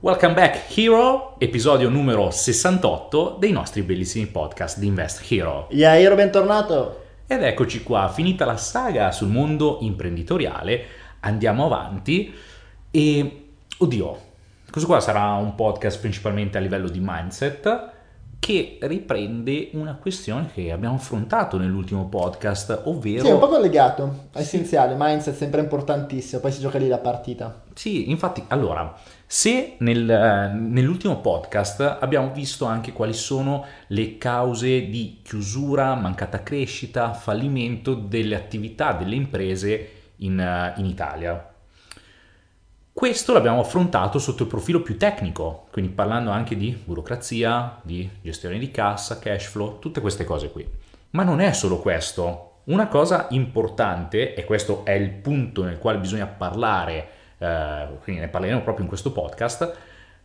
Welcome back Hero, episodio numero 68 dei nostri bellissimi podcast di Invest Hero. Yeah, Hero, bentornato! Ed eccoci qua, finita la saga sul mondo imprenditoriale, andiamo avanti e, oddio, questo qua sarà un podcast principalmente a livello di mindset che riprende una questione che abbiamo affrontato nell'ultimo podcast, ovvero... Sì, è un po' collegato, essenziale, mindset sempre importantissimo, poi si gioca lì la partita. Sì, infatti, allora, se nel, eh, nell'ultimo podcast abbiamo visto anche quali sono le cause di chiusura, mancata crescita, fallimento delle attività delle imprese in, uh, in Italia. Questo l'abbiamo affrontato sotto il profilo più tecnico, quindi parlando anche di burocrazia, di gestione di cassa, cash flow, tutte queste cose qui. Ma non è solo questo. Una cosa importante, e questo è il punto nel quale bisogna parlare eh, quindi ne parleremo proprio in questo podcast,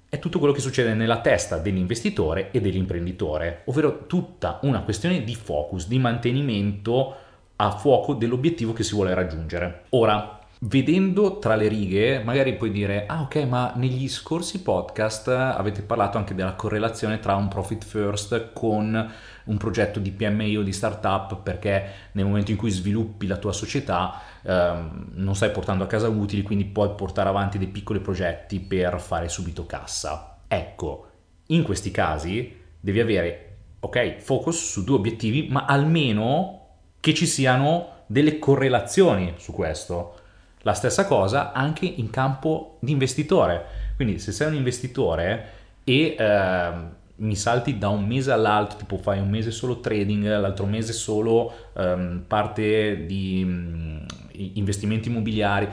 è tutto quello che succede nella testa dell'investitore e dell'imprenditore, ovvero tutta una questione di focus, di mantenimento a fuoco dell'obiettivo che si vuole raggiungere. Ora, vedendo tra le righe, magari puoi dire, ah ok, ma negli scorsi podcast avete parlato anche della correlazione tra un profit first con un progetto di PMI o di startup, perché nel momento in cui sviluppi la tua società ehm, non stai portando a casa utili, quindi puoi portare avanti dei piccoli progetti per fare subito cassa. Ecco, in questi casi devi avere, ok, focus su due obiettivi, ma almeno che ci siano delle correlazioni su questo la stessa cosa anche in campo di investitore. Quindi se sei un investitore e eh, mi salti da un mese all'altro, tipo fai un mese solo trading, l'altro mese solo um, parte di um, investimenti immobiliari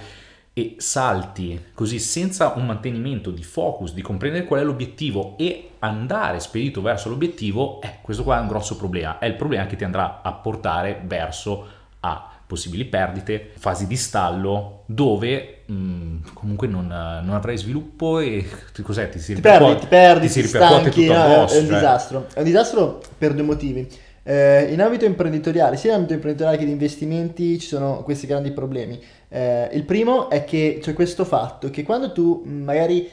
e salti così senza un mantenimento di focus, di comprendere qual è l'obiettivo e andare spedito verso l'obiettivo, eh, questo qua è un grosso problema, è il problema che ti andrà a portare verso a possibili perdite, fasi di stallo dove mh, mm, comunque non, non, avrai sviluppo e cos'è? Ti si ti perdi, ti perdi, ti si ripercuote tutto addosso. È un cioè. disastro, è un disastro per due motivi. Eh, in ambito imprenditoriale, sia in ambito imprenditoriale che di investimenti, ci sono questi grandi problemi. Eh, il primo è che c'è questo fatto che quando tu magari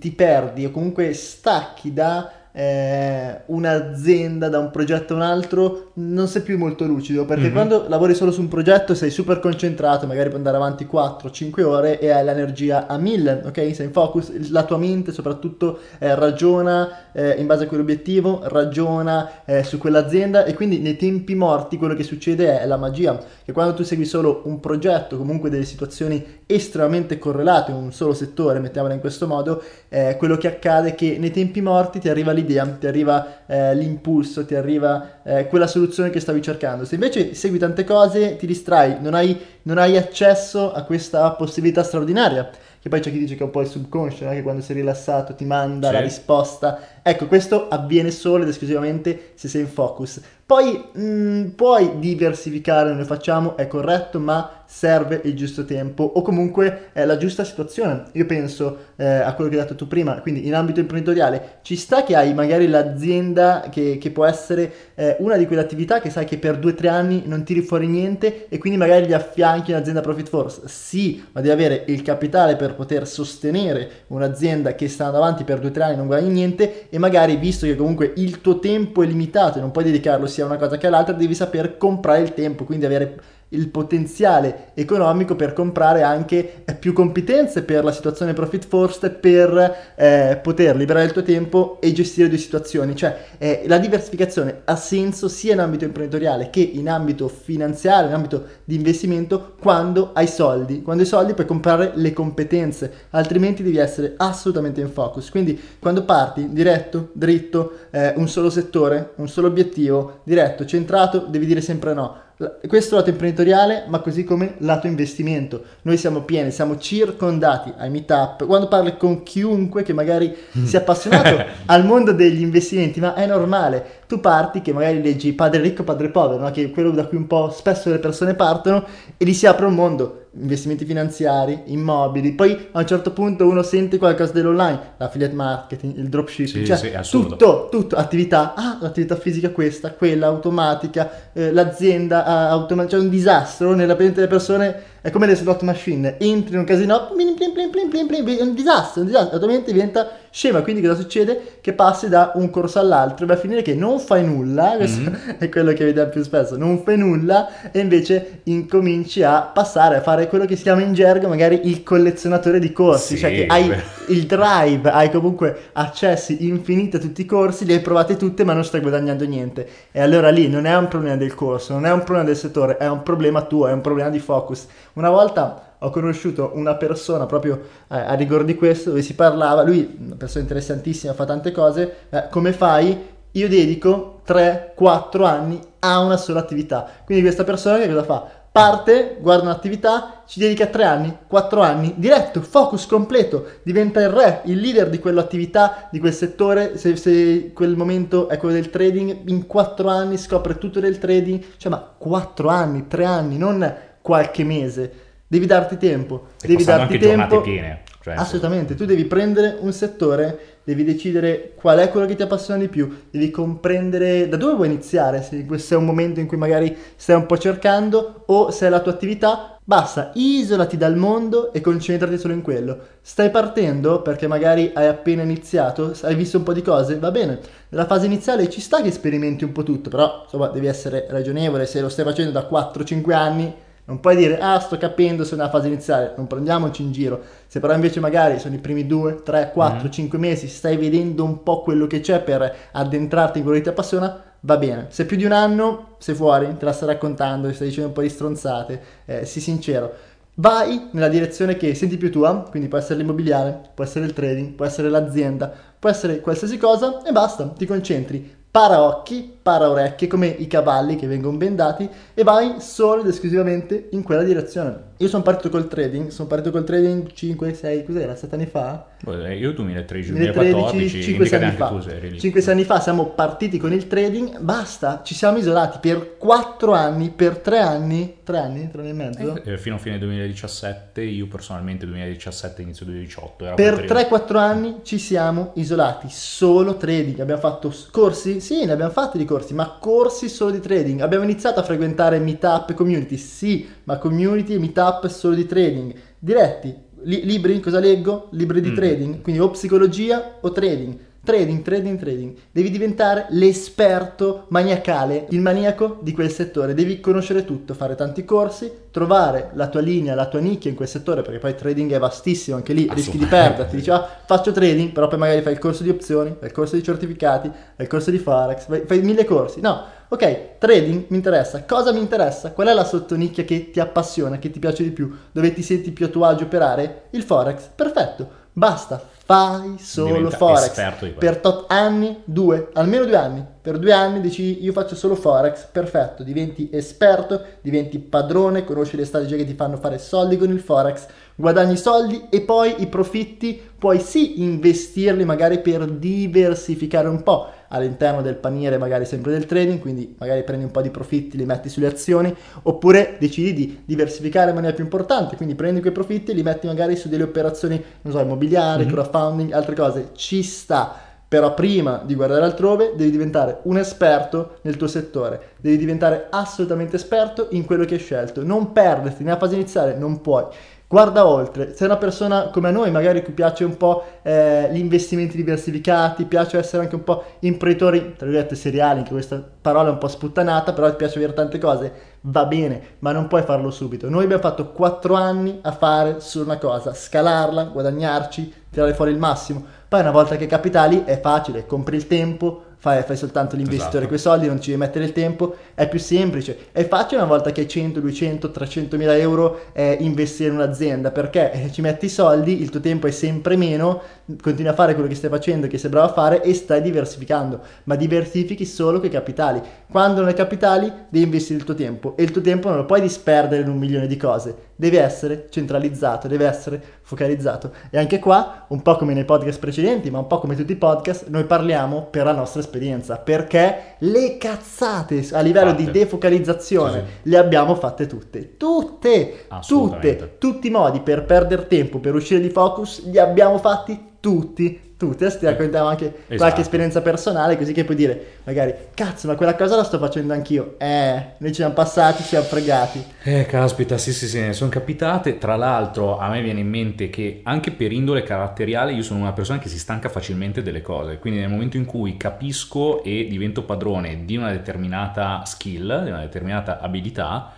ti perdi o comunque stacchi da eh, un'azienda da un progetto a un altro non sei più molto lucido perché mm-hmm. quando lavori solo su un progetto sei super concentrato magari puoi andare avanti 4-5 ore e hai l'energia a 1000 ok sei in focus la tua mente soprattutto eh, ragiona eh, in base a quell'obiettivo ragiona eh, su quell'azienda e quindi nei tempi morti quello che succede è la magia che quando tu segui solo un progetto comunque delle situazioni estremamente correlate in un solo settore mettiamola in questo modo eh, quello che accade è che nei tempi morti ti arriva l'idea l'idea, ti arriva eh, l'impulso, ti arriva eh, quella soluzione che stavi cercando. Se invece segui tante cose, ti distrai, non hai, non hai accesso a questa possibilità straordinaria. Che poi c'è chi dice che è un po' il subconscio, no? che quando sei rilassato ti manda sì. la risposta. Ecco, questo avviene solo ed esclusivamente se sei in focus. Poi mh, mm, puoi diversificare, noi facciamo, è corretto, ma serve il giusto tempo o comunque è la giusta situazione. Io penso eh, a quello che hai detto tu prima, quindi in ambito imprenditoriale ci sta che hai magari l'azienda che, che può essere eh, una di quelle attività che sai che per due o tre anni non tiri fuori niente e quindi magari gli affianchi un'azienda profit force. Sì, ma devi avere il capitale per poter sostenere un'azienda che sta andando avanti per due o tre anni e non guadagni niente e magari visto che comunque il tuo tempo è limitato e non puoi dedicarlo sia a una cosa che all'altra, devi saper comprare il tempo, quindi avere il potenziale economico per comprare anche eh, più competenze per la situazione profit first per eh, poter liberare il tuo tempo e gestire due situazioni. Cioè eh, la diversificazione ha senso sia in ambito imprenditoriale che in ambito finanziario in ambito di investimento quando hai soldi. Quando hai soldi puoi comprare le competenze altrimenti devi essere assolutamente in focus. Quindi quando parti diretto dritto eh, un solo settore un solo obiettivo diretto centrato devi dire sempre no questo lato imprenditoriale, ma così come lato investimento. Noi siamo pieni, siamo circondati ai meetup. Quando parli con chiunque che magari sia appassionato al mondo degli investimenti, ma è normale. Tu parti che magari leggi Padre ricco, Padre povero, no? che è quello da cui un po' spesso le persone partono, e gli si apre un mondo investimenti finanziari, immobili, poi a un certo punto uno sente qualcosa dell'online, l'affiliate marketing, il dropshipping, sì, cioè sì, tutto, tutto, attività, ah, l'attività fisica questa, quella, automatica, eh, l'azienda automatica, cioè un disastro, nella mente delle persone è come le slot machine, entri in un casino, plin, plin, plin, è un disastro, un disastro, automaticamente diventa scema, quindi cosa succede? Che passi da un corso all'altro e va a finire che non fai nulla, questo Mm-hmm. è quello che vediamo più spesso, non fai nulla e invece incominci a passare a fare quello che si chiama in gergo magari il collezionatore di corsi, Sì, cioè che hai vero. il drive, hai comunque accessi infiniti a tutti i corsi, li hai provati tutti ma non stai guadagnando niente. E allora lì non è un problema del corso, non è un problema del settore, è un problema tuo, è un problema di focus. Una volta ho conosciuto una persona proprio eh, a rigor di questo dove si parlava, lui, una persona interessantissima, fa tante cose, eh, come fai? Io dedico 3-4 anni a una sola attività. Quindi questa persona che cosa fa? Parte, guarda un'attività, ci dedica 3 anni, 4 anni, diretto, focus completo, diventa il re, il leader di quell'attività, di quel settore, se, se quel momento è quello del trading, in 4 anni scopre tutto del trading, cioè ma 4 anni, 3 anni, non qualche mese, devi darti tempo, E devi darti anche giornate tempo. piene. Cioè, Assolutamente, tu devi prendere un settore, devi decidere qual è quello che ti appassiona di più, devi comprendere da dove vuoi iniziare, se questo è un momento in cui magari stai un po' cercando o se è la tua attività, basta, isolati dal mondo e concentrati solo in quello. Stai partendo perché magari hai appena iniziato, hai visto un po' di cose, va bene, nella fase iniziale ci sta che sperimenti un po' tutto, però insomma devi essere ragionevole, se lo stai facendo da 4-5 anni non puoi dire, ah, sto capendo, sono nella fase iniziale, non prendiamoci in giro. Se però invece magari sono i primi 2, 3, 4, Mhm. 5 mesi, stai vedendo un po' quello che c'è per addentrarti in quello che ti appassiona, va bene. Se più di un anno sei fuori, te la stai raccontando, stai dicendo un po' di stronzate, eh, sii sincero. Vai nella direzione che senti più tua, quindi può essere l'immobiliare, può essere il trading, può essere l'azienda, può essere qualsiasi cosa e basta, ti concentri para occhi, para orecchie, come i cavalli che vengono bendati e vai solo ed esclusivamente in quella direzione. Io sono partito col trading, sono partito col trading 5, 6, cos'era, 7 anni fa? Boh, Io 2013, 2013, 2014, 5 indica anni anche fa. tu sei lì. 5 anni fa siamo partiti con il trading, basta, ci siamo isolati per 4 anni, per 3 anni, 3 anni, 3 anni e mezzo. Eh, fino a fine 2017, io personalmente 2017, inizio 2018. Era Per quel periodo. 3-4 anni ci siamo isolati, solo trading. Abbiamo fatto corsi? Sì, ne abbiamo fatti di corsi, ma corsi solo di trading. Abbiamo iniziato a frequentare meetup e community? Sì, ma community meetup solo di trading. Diretti, Li- libri, cosa leggo? Libri di Mm. trading, quindi o psicologia o trading. Trading, trading, trading. Devi diventare l'esperto maniacale, il maniaco di quel settore. Devi conoscere tutto, fare tanti corsi, trovare la tua linea, la tua nicchia in quel settore, perché poi il trading è vastissimo, anche lì rischi di perderti. Dici, ah, faccio trading, però poi magari fai il corso di opzioni, fai il corso di certificati, fai il corso di Forex, fai, fai mille corsi. No, ok, trading mi interessa. Cosa mi interessa? Qual è la sottonicchia che ti appassiona, che ti piace di più, dove ti senti più a tuo agio operare? Il Forex. Perfetto, basta, fai solo Diventa Forex. Per tot anni, due, almeno due anni. Per due anni dici io faccio solo Forex, perfetto, diventi esperto, diventi padrone, conosci le strategie che ti fanno fare soldi con il Forex, guadagni soldi e poi i profitti puoi sì investirli magari per diversificare un po' all'interno del paniere magari sempre del trading, quindi magari prendi un po' di profitti, li metti sulle azioni, oppure decidi di diversificare in maniera più importante, quindi prendi quei profitti e li metti magari su delle operazioni, non so, immobiliari, Mhm. crowdfunding, altre cose, ci sta. Però prima di guardare altrove devi diventare un esperto nel tuo settore, devi diventare assolutamente esperto in quello che hai scelto, non perderti nella fase iniziale, non puoi. Guarda oltre, sei una persona come noi, magari cui piace un po' eh, gli investimenti diversificati, piace essere anche un po' imprenditori, tra virgolette seriali, anche questa parola è un po' sputtanata, però ti piace avere tante cose, va bene, ma non puoi farlo subito. Noi abbiamo fatto 4 anni a fare solo una cosa, scalarla, guadagnarci, tirare fuori il massimo. Poi una volta che capitali è facile, compri il tempo, fai, fai soltanto l'investitore Esatto. quei soldi, non ci devi mettere il tempo, è più semplice. È facile una volta che hai 100, 200, 300 mila euro eh, investire in un'azienda perché eh, ci metti i soldi, il tuo tempo è sempre meno, continui a fare quello che stai facendo, che sei bravo a fare e stai diversificando, ma diversifichi solo quei capitali. Quando non hai capitali devi investire il tuo tempo e il tuo tempo non lo puoi disperdere in un milione di cose, deve essere centralizzato, deve essere focalizzato. E anche qua, un po' come nei podcast precedenti, ma un po' come tutti i podcast, noi parliamo per la nostra esperienza, perché le cazzate a livello di Fatte. defocalizzazione Sì, le abbiamo fatte tutte, tutte, tutte, tutti i modi per perdere tempo, per uscire di focus, li abbiamo fatti tutti, tutti. Adesso ti raccontiamo anche Esatto. qualche esperienza personale, così che puoi dire, magari, cazzo, ma quella cosa la sto facendo anch'io. Eh, noi ci siamo passati, ci siamo fregati. Eh, caspita, sì, sì, sì, ne sono capitate. Tra l'altro, a me viene in mente che anche per indole caratteriale io sono una persona che si stanca facilmente delle cose. Quindi nel momento in cui capisco e divento padrone di una determinata skill, di una determinata abilità,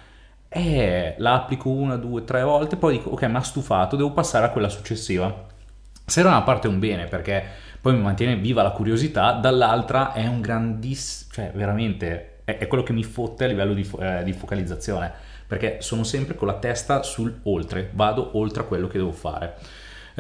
eh, la applico una, due, tre volte, poi dico, ok, mi ha stufato, devo passare a quella successiva. Se da una parte è un bene, perché poi mi mantiene viva la curiosità, dall'altra è un grandissimo, cioè veramente è, è quello che mi fotte a livello di, eh, di focalizzazione, perché sono sempre con la testa sul oltre, vado oltre a quello che devo fare.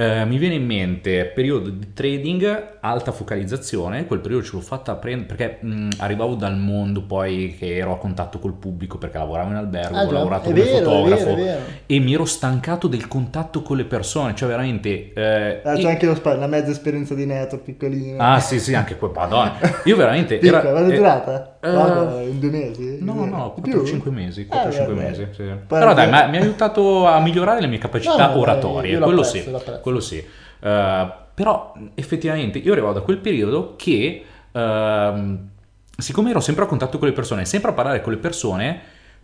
Eh, mi viene in mente periodo di trading, alta focalizzazione, quel periodo ce l'ho fatta prendere perché mh, arrivavo dal mondo poi che ero a contatto col pubblico perché lavoravo in albergo, Ah, ho lavorato è come vero, è fotografo vero, è vero. e mi ero stancato del contatto con le persone, cioè veramente... eh, Ah, c'è e- anche lo spa- la mezza esperienza di network piccolino. Ah sì sì, anche quel madonna. Io veramente... Piccola, era- è durata? Eh, Guarda, in due mesi? No, no, Di più? 4-5 mesi, Ah, 4-5 beh, mesi, sì. Poi Però dai, ma mi ha aiutato a migliorare le mie capacità No, no, dai, oratorie, quello sì, quello sì. Eh, però effettivamente io arrivavo da quel periodo che, ehm, siccome ero sempre a contatto con le persone, sempre a parlare con le persone,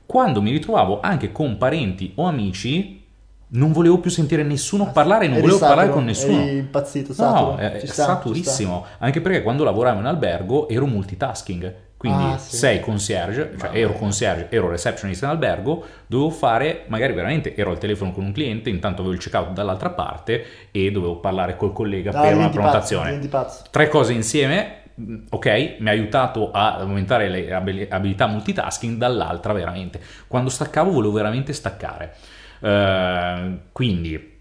quando mi ritrovavo anche con parenti o amici, non volevo più sentire nessuno parlare, non Eri volevo parlare saturo, con nessuno. Eri impazzito, saturo. No, è Ci sta, saturissimo, anche perché quando lavoravo in albergo ero multitasking, quindi Ah, sì. sei concierge, cioè ero concierge, ero receptionist in albergo, dovevo fare, magari veramente ero al telefono con un cliente, intanto avevo il checkout dall'altra parte e dovevo parlare col collega sta. per Ah, una prenotazione. Pazzo. Tre cose insieme, mh, ok, mi ha aiutato ad aumentare le abili- abilità multitasking, dall'altra veramente. Quando staccavo volevo veramente staccare. Eh, quindi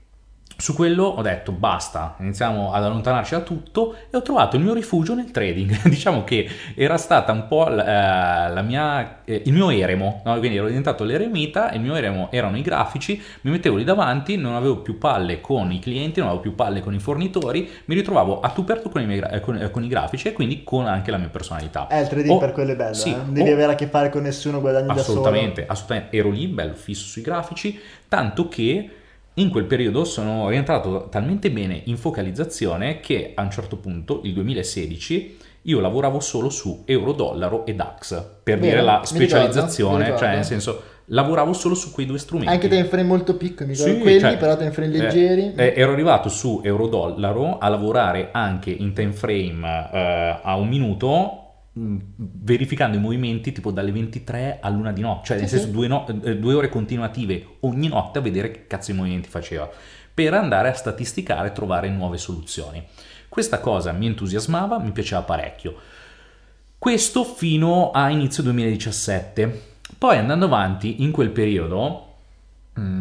su quello ho detto basta, iniziamo ad allontanarci da tutto e ho trovato il mio rifugio nel trading. diciamo che era stata un po' la, la mia, eh, il mio eremo, no? quindi ero diventato l'eremita e il mio eremo erano i grafici, mi mettevo lì davanti, non avevo più palle con i clienti, non avevo più palle con i fornitori, mi ritrovavo a tu per tu con i, miei eh, con- eh, con i grafici e quindi con anche la mia personalità. Eh, il trading O- per quello è bello, sì, eh. Non devi o- avere a che fare con nessuno, guadagni da solo. Assolutamente, assolutamente. Ero lì, bello fisso sui grafici, tanto che in quel periodo sono rientrato talmente bene in focalizzazione che a un certo punto, il 2016, io lavoravo solo su euro, dollaro e DAX, per Bene, dire la mi specializzazione, ricordo, mi cioè ricordo. nel senso lavoravo solo su quei due strumenti. Anche time frame molto piccoli, mi ricordo Sì, quelli, cioè, però time frame eh, leggeri. eh, ero arrivato su euro-dollaro a lavorare anche in time frame eh, a un minuto verificando i movimenti tipo dalle 23 all'una di notte, cioè nel Sì, senso due, no- eh, due ore continuative ogni notte a vedere che cazzo di movimenti faceva, per andare a statisticare e trovare nuove soluzioni. Questa cosa mi entusiasmava, mi piaceva parecchio. Questo fino a inizio 2017. Poi andando avanti in quel periodo, mm,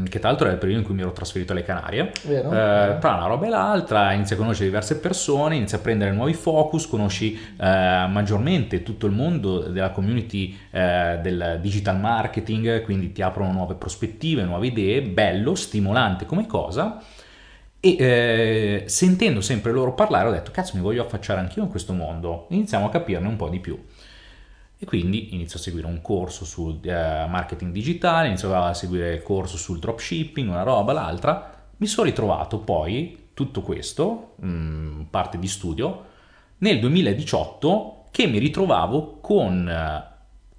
che tra l'altro era il periodo in cui mi ero trasferito alle Canarie, Vero? eh, tra una roba e l'altra inizi a conoscere diverse persone, inizi a prendere nuovi focus, conosci eh, maggiormente tutto il mondo della community eh, del digital marketing, quindi ti aprono nuove prospettive, nuove idee, bello, stimolante come cosa. E eh, sentendo sempre loro parlare ho detto, cazzo mi voglio affacciare anch'io in questo mondo, iniziamo a capirne un po' di più. E quindi inizio a seguire un corso sul eh, marketing digitale, inizio a seguire il corso sul dropshipping, una roba, l'altra. Mi sono ritrovato poi tutto questo, mh, parte di studio, nel 2018 che mi ritrovavo con eh,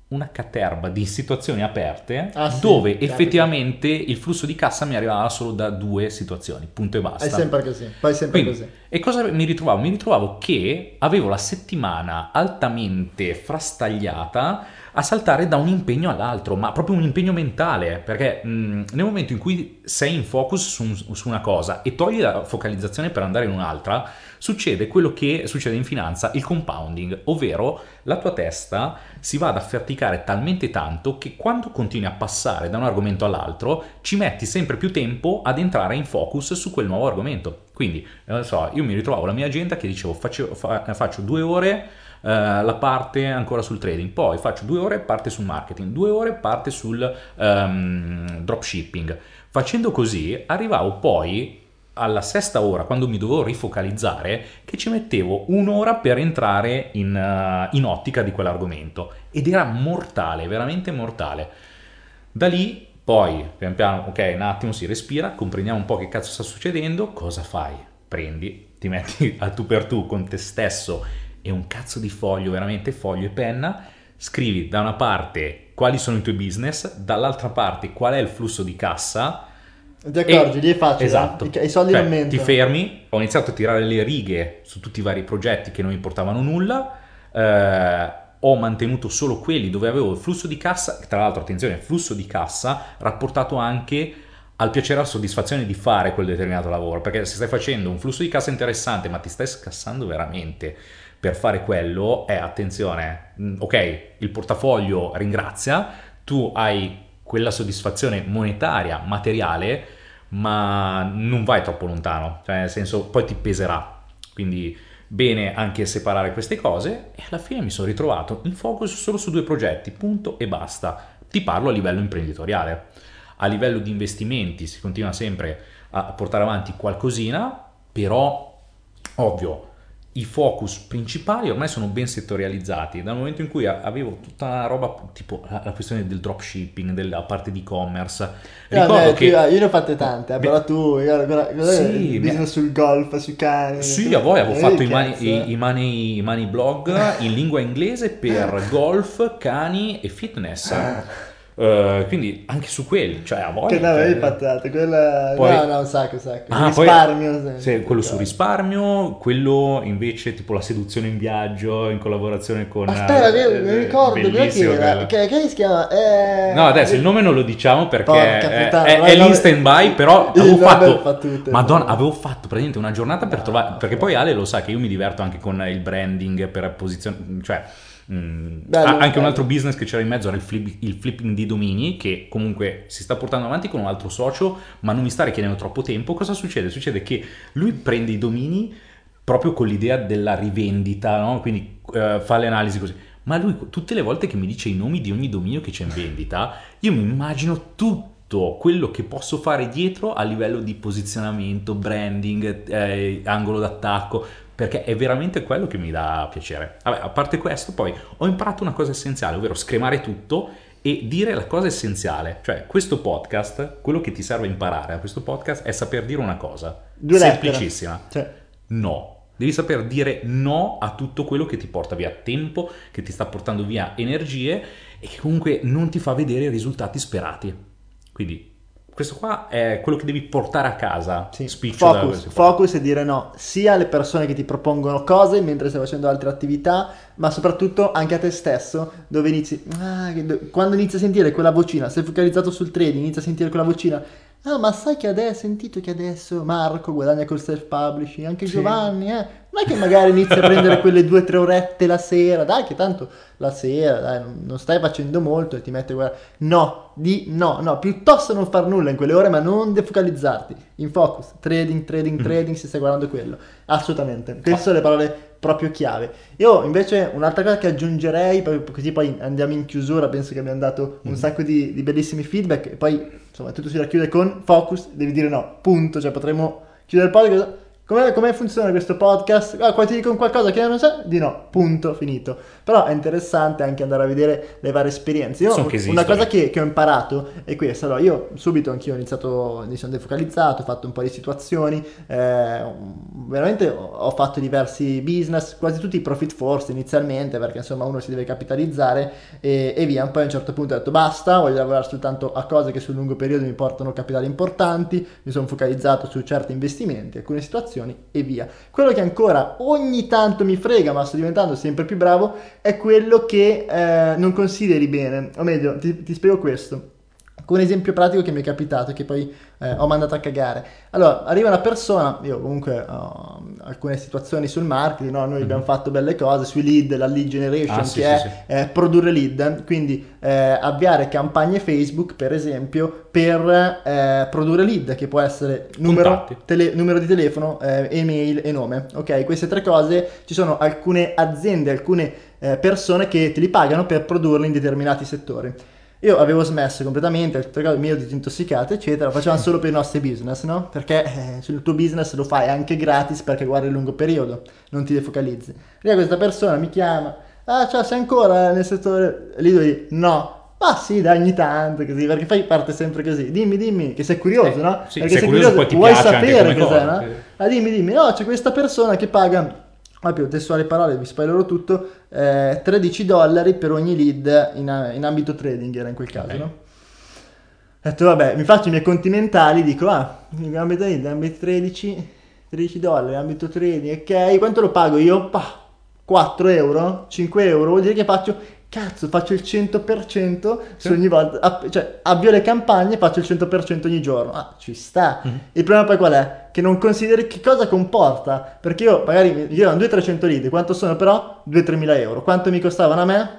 una caterba di situazioni aperte Ah, sì, dove capita. effettivamente il flusso di cassa mi arrivava solo da due situazioni, punto e basta. È sempre così, poi sempre Quindi, così. e cosa mi ritrovavo? Mi ritrovavo che avevo la settimana altamente frastagliata a saltare da un impegno all'altro, ma proprio un impegno mentale, perché mh, nel momento in cui sei in focus su, su una cosa e togli la focalizzazione per andare in un'altra, succede quello che succede in finanza, il compounding, ovvero la tua testa si va ad affaticare talmente tanto che quando continui a passare da un argomento all'altro ci metti sempre più tempo ad entrare in focus su quel nuovo argomento. Quindi, non so, io mi ritrovavo la mia agenda che dicevo faccio, fa- faccio due ore la parte ancora sul trading, poi faccio due ore parte sul marketing, due ore parte sul ehm, dropshipping. Facendo così arrivavo poi alla sesta ora, quando mi dovevo rifocalizzare, che ci mettevo un'ora per entrare in, eh, in ottica di quell'argomento. Ed era mortale, veramente mortale. Da lì, poi, pian piano, ok, un attimo si respira, comprendiamo un po' che cazzo sta succedendo, cosa fai? Prendi ti metti a tu per tu con te stesso e un cazzo di foglio, veramente foglio e penna, scrivi da una parte quali sono i tuoi business, dall'altra parte qual è il flusso di cassa. Ti accorgi, lì è facile. Esatto. I, i soldi Cioè, non mentono. Ti fermi, ho iniziato a tirare le righe su tutti i vari progetti che non mi portavano nulla. eh, ho mantenuto solo quelli dove avevo il flusso di cassa, tra l'altro attenzione, flusso di cassa rapportato anche al piacere e alla soddisfazione di fare quel determinato lavoro, perché se stai facendo un flusso di cassa interessante ma ti stai scassando veramente per fare quello, è attenzione, mm, ok, il portafoglio ringrazia, tu hai quella soddisfazione monetaria, materiale, ma non vai troppo lontano, cioè nel senso poi ti peserà. Quindi bene anche separare queste cose e alla fine mi sono ritrovato in focus solo su due progetti, punto e basta. Ti parlo a livello imprenditoriale. A livello di investimenti si continua sempre a portare avanti qualcosina, però ovvio, i focus principali ormai sono ben settorializzati. Dal momento in cui avevo tutta una roba tipo la, questione del dropshipping, della parte di e-commerce, ricordo vabbè, che... io, io ne ho fatte tante, eh, Beh, però tu, guarda, guarda, guarda Sì, il business sul golf, sui cani. Sì, a voi avevo Eh, fatto i, eh. i- i mani- i mani blog in lingua inglese per golf, cani e fitness. Eh, quindi anche su quelli, cioè a voi. Che ne avevi fatte? Quella... Poi- No, no, un sacco, un sacco. Ah, poi- risparmio. sì, quello su risparmio, quello invece tipo la seduzione in viaggio in collaborazione con... Aspetta, eh, mi, mi ricordo, che era, che, che si chiama? Eh... No, adesso il nome non lo diciamo perché Porca è, puttana, è- è stand by, però avevo fatto, fa tutto. Madonna, avevo fatto praticamente una giornata per trovare, perché poi Ale lo sa che io mi diverto anche con il branding per posizione, cioè mm, Bello, anche bello. un altro business che c'era in mezzo era il, flip- il flipping di domini che comunque si sta portando avanti con un altro socio, ma non mi sta richiedendo troppo tempo. Cosa succede? Succede che lui prende i domini proprio con l'idea della rivendita, no? quindi eh, fa le analisi così. Ma lui tutte le volte che mi dice i nomi di ogni dominio che c'è in vendita, io mi immagino tutto quello che posso fare dietro a livello di posizionamento, branding, eh, angolo d'attacco, perché è veramente quello che mi dà piacere. Vabbè, a parte questo, poi ho imparato una cosa essenziale, ovvero scremare tutto e dire la cosa essenziale. Cioè, questo podcast, quello che ti serve imparare a questo podcast è saper dire una cosa. Due. Semplicissima. Cioè, No. Devi saper dire no a tutto quello che ti porta via tempo, che ti sta portando via energie e che comunque non ti fa vedere i risultati sperati. Quindi questo qua è quello che devi portare a casa. sì. Focus, focus e dire no sia alle persone che ti propongono cose mentre stai facendo altre attività, ma soprattutto anche a te stesso, dove inizi, ah, do- quando inizi a sentire quella vocina, sei focalizzato sul trading, inizi a sentire quella vocina, ah, ma sai che adesso, sentito che adesso Marco guadagna col self-publishing, anche Sì. Giovanni, eh? Non è che magari inizi a prendere quelle due o tre orette la sera, dai, che tanto la sera, dai, non- stai facendo molto e ti mette a guardare. No, di no, no, piuttosto non far nulla in quelle ore, ma non defocalizzarti. In focus, trading, trading, trading, se stai guardando quello. Assolutamente. Queste sono le parole proprio chiave. Io invece un'altra cosa che aggiungerei, così poi andiamo in chiusura, penso che abbiamo dato un sacco di, di bellissimi feedback e poi insomma tutto si racchiude con focus, devi dire no, punto, cioè potremmo chiudere il podcast. Come, come funziona questo podcast? Ah, qua ti dicono qualcosa che non sai? Di no, punto, finito. Però è interessante anche andare a vedere le varie esperienze. Io, So che una cosa che, che ho imparato è questa. Allora, io subito anch'io ho iniziato, mi sono defocalizzato, ho fatto un po' di situazioni, eh, veramente ho ho fatto diversi business, quasi tutti profit force inizialmente, perché insomma uno si deve capitalizzare e, e via. Poi a un certo punto ho detto basta, voglio lavorare soltanto a cose che sul lungo periodo mi portano capitali importanti, mi sono focalizzato su certi investimenti, alcune situazioni e via. Quello che ancora ogni tanto mi frega, ma sto diventando sempre più bravo, è quello che eh, non consideri bene. O meglio, ti, ti spiego questo. Con un esempio pratico che mi è capitato e che poi eh, ho mandato a cagare. Allora, arriva una persona, io comunque ho alcune situazioni sul marketing, no? noi abbiamo fatto belle cose sui lead, la lead generation, Ah, sì, che sì, è eh, produrre lead, quindi eh, avviare campagne Facebook, per esempio, per eh, produrre lead, che può essere numero, tele- numero di telefono, eh, email e nome. Ok, queste tre cose ci sono alcune aziende, alcune eh, persone che te li pagano per produrle in determinati settori. Io avevo smesso completamente, altre cose mi ero disintossicato, eccetera, lo facevamo solo per i nostri business, no? Perché eh, sul tuo business lo fai anche gratis perché guardi il lungo periodo, non ti defocalizzi. Arriva questa persona, mi chiama, ah, ciao, sei ancora nel settore? Lì dire, no. Ah sì, dai, ogni tanto così, perché poi parte sempre così. Dimmi, dimmi, che sei curioso, Eh, no? sì, perché sei curioso, ti vuoi sapere cos'è, cosa, no? sì. Ah, dimmi, dimmi, no, c'è questa persona che paga, proprio testuali parole, vi spoilerò tutto, eh, 13 dollari per ogni lead in, in ambito trading, era in quel caso, Ok. no? Ho detto, vabbè, mi faccio i miei conti mentali, dico, ah, in ambito, in ambito 13, 13 dollari, ambito trading, ok, quanto lo pago io? Pah, 4 euro, 5 euro, vuol dire che faccio, cazzo, faccio il 100% su Sì. ogni volta, app- cioè avvio le campagne e faccio il 100% ogni giorno, ah, ci sta. Mhm. Il problema poi qual è? Che non consideri che cosa comporta, perché io magari, io ho 200-300 lead, quanto sono però? 2-3 mila euro, quanto mi costavano a me?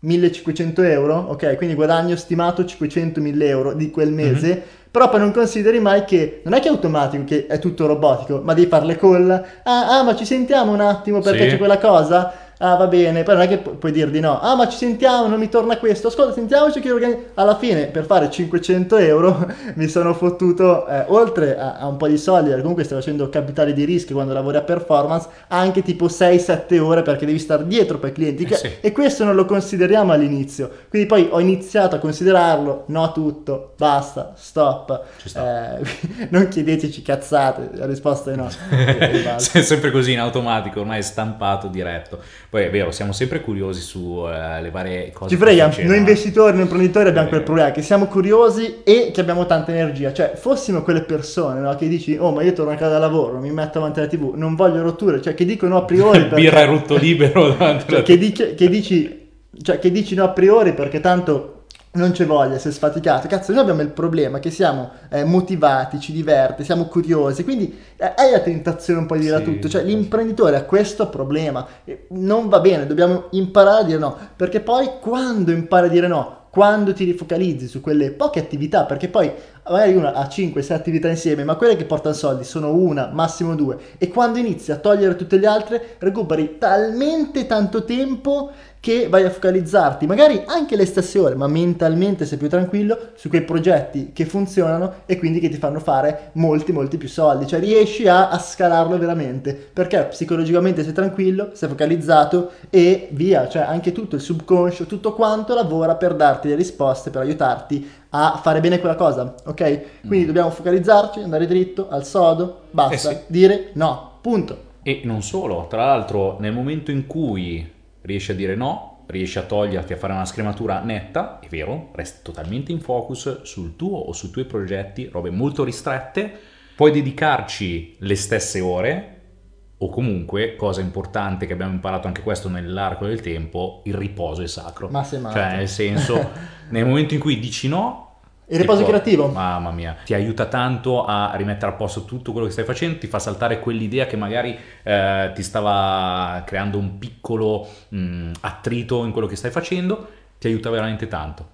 1500 euro, ok, quindi guadagno stimato 500-1000 euro di quel mese, però poi non consideri mai che non è che è automatico, che è tutto robotico, ma devi fare le call, ah, ah, ma ci sentiamo un attimo perché Sì. c'è quella cosa, ah va bene, poi non è che pu- puoi dir di no, ah ma ci sentiamo, non mi torna questo, ascolta sentiamoci che organi-". alla fine per fare 500 euro mi sono fottuto, eh, oltre a, a un po' di soldi, comunque stai facendo capitali di rischio quando lavori a performance, anche tipo 6-7 ore perché devi stare dietro per i clienti, Eh che- sì. e questo non lo consideriamo all'inizio, quindi poi ho iniziato a considerarlo, no tutto, basta, stop. Eh, non chiedeteci cazzate, la risposta è no. È sempre così in automatico, ormai è stampato diretto. Poi è vero, siamo sempre curiosi sulle varie cose. Ci frega, noi investitori, noi imprenditori abbiamo Eh. quel problema che siamo curiosi e che abbiamo tanta energia. Cioè, fossimo quelle persone no, che dici, oh, ma io torno a casa da lavoro, mi metto davanti alla TV, non voglio rotture, cioè che dicono a priori perché, Birra e rutto libero davanti cioè, alla che, dici, che dici, cioè, che dici no a priori perché tanto non c'è voglia, sei sfaticato. Cazzo, noi abbiamo il problema che siamo eh, motivati, ci diverte, siamo curiosi, quindi eh, hai la tentazione un po' di dire Sì, tutto. Cioè, sì. l'imprenditore ha questo problema. Non va bene, dobbiamo imparare a dire no, perché poi quando impari a dire no, quando ti rifocalizzi su quelle poche attività, perché poi magari uno ha 5-6 attività insieme, ma quelle che portano soldi sono una, massimo due, e quando inizi a togliere tutte le altre, recuperi talmente tanto tempo che vai a focalizzarti, magari anche le stesse ore, ma mentalmente sei più tranquillo su quei progetti che funzionano e quindi che ti fanno fare molti, molti più soldi. Cioè riesci a, a scalarlo veramente perché psicologicamente sei tranquillo, sei focalizzato e via. Cioè anche tutto il subconscio, tutto quanto lavora per darti le risposte, per aiutarti a fare bene quella cosa, ok? Quindi dobbiamo focalizzarci, andare dritto, al sodo, basta, Eh sì. dire no, punto. E non solo, tra l'altro nel momento in cui riesci a dire no, riesci a toglierti, a fare una scrematura netta, è vero, resti totalmente in focus sul tuo o sui tuoi progetti, robe molto ristrette, puoi dedicarci le stesse ore o comunque, cosa importante che abbiamo imparato anche questo nell'arco del tempo, il riposo è sacro. Ma sei matto. Cioè, nel senso, nel momento in cui dici no... Il riposo ti può- creativo. Mamma mia, ti aiuta tanto a rimettere a posto tutto quello che stai facendo, ti fa saltare quell'idea che magari eh, ti stava creando un piccolo mh, attrito in quello che stai facendo, ti aiuta veramente tanto.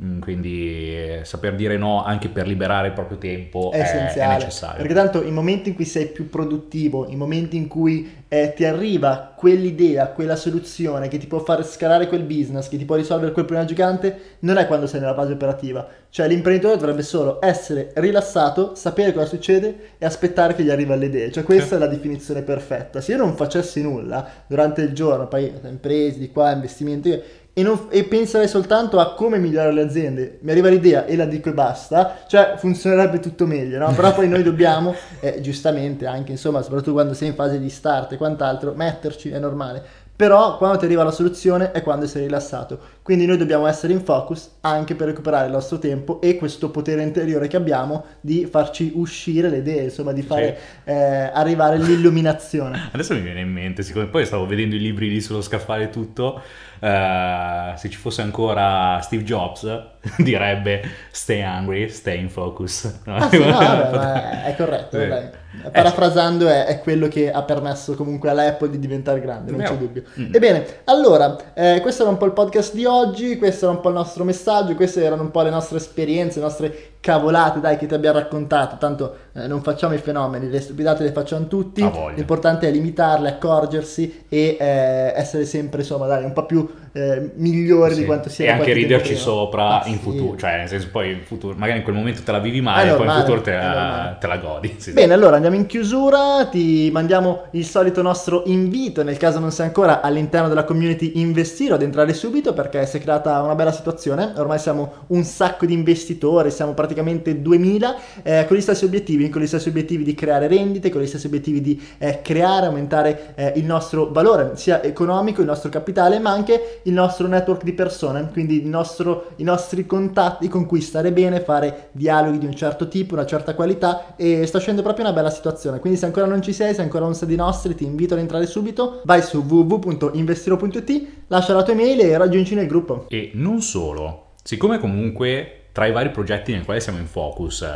Mm, Quindi eh, saper dire no anche per liberare il proprio tempo è è, essenziale. è necessario. Perché tanto i momenti in cui sei più produttivo, i momenti in cui eh, ti arriva quell'idea, quella soluzione che ti può far scalare quel business, che ti può risolvere quel problema gigante, non è quando sei nella fase operativa. Cioè l'imprenditore dovrebbe solo essere rilassato, sapere cosa succede e aspettare che gli arriva le idee. Cioè questa Sì. è la definizione perfetta. Se io non facessi nulla durante il giorno, poi imprese di qua, investimenti, io- e, non- e penserei soltanto a come migliorare le aziende, mi arriva l'idea e la dico e basta, cioè funzionerebbe tutto meglio, no? Però poi noi dobbiamo, eh, giustamente, anche insomma, soprattutto quando sei in fase di start e quant'altro, metterci, è normale. Però quando ti arriva la soluzione è quando sei rilassato. Quindi noi dobbiamo essere in focus anche per recuperare il nostro tempo e questo potere interiore che abbiamo di farci uscire le idee, insomma, di fare eh, arrivare l'illuminazione. Adesso mi viene in mente, siccome poi stavo vedendo i libri lì sullo scaffale e tutto, eh, se ci fosse ancora Steve Jobs direbbe stay hungry, stay in focus. Ah sì, no, vabbè, è, corretto, Sì. dai. Eh, Parafrasando è, è quello che ha permesso comunque all'Apple di diventare grande, non Vero. c'è dubbio. Mm. Ebbene, allora, eh, questo era un po' il podcast di oggi, questo era un po' il nostro messaggio, queste erano un po' le nostre esperienze, le nostre cavolate, dai, che ti abbiamo raccontato. Tanto eh, non facciamo i fenomeni, le stupidate le facciamo tutti. L'importante è limitarle, accorgersi e eh, essere sempre, insomma, dai, un po' più eh, migliori di Sì. quanto sia e anche riderci sopra Ah, in sì. futuro, cioè nel senso poi in futuro, magari in quel momento te la vivi male, poi in normale, futuro te normale. te la godi. sì. Bene, allora andiamo in chiusura, ti mandiamo il solito nostro invito, nel caso non sei ancora all'interno della community Investiro, ad entrare subito perché si è creata una bella situazione, ormai siamo un sacco di investitori, siamo praticamente 2000 eh, con gli stessi obiettivi, con gli stessi obiettivi di creare rendite, con gli stessi obiettivi di eh, creare, aumentare eh, il nostro valore, sia economico, il nostro capitale, ma anche il nostro network di persone, quindi nostro, i nostri contatti con cui stare bene, fare dialoghi di un certo tipo, una certa qualità e sta scendendo proprio una bella situazione. Quindi se ancora non ci sei, se ancora non sei di nostri, ti invito ad entrare subito, vai su www.investiro.it, lascia la tua email e raggiungi nel gruppo. E non solo, siccome comunque tra i vari progetti nel quale siamo in focus,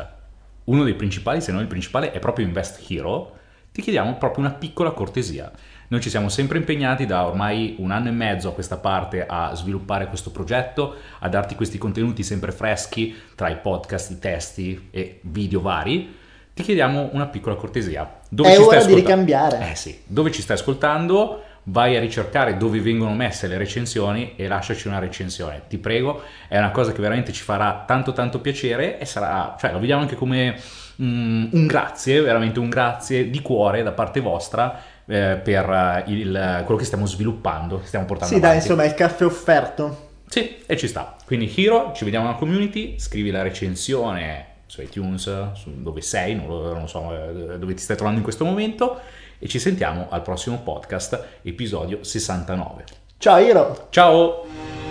uno dei principali, se non il principale, è proprio Invest Hero, ti chiediamo proprio una piccola cortesia. Noi ci siamo sempre impegnati da ormai un anno e mezzo a questa parte a sviluppare questo progetto, a darti questi contenuti sempre freschi tra i podcast, i testi e video vari. Ti chiediamo una piccola cortesia. Dove È ora di ricambiare. Eh sì, dove ci stai ascoltando? Vai a ricercare dove vengono messe le recensioni e lasciaci una recensione. Ti prego, è una cosa che veramente ci farà tanto tanto piacere e sarà, cioè lo vediamo anche come um, un grazie, veramente un grazie di cuore da parte vostra eh, per uh, il, quello che stiamo sviluppando, che stiamo portando sì, avanti. Sì, dai, insomma, il caffè offerto. Sì, e ci sta. Quindi Hiro, ci vediamo nella community, scrivi la recensione su iTunes, su dove sei, non, lo, non so eh, dove ti stai trovando in questo momento e ci sentiamo al prossimo podcast, episodio 69. Ciao Iro! Ciao!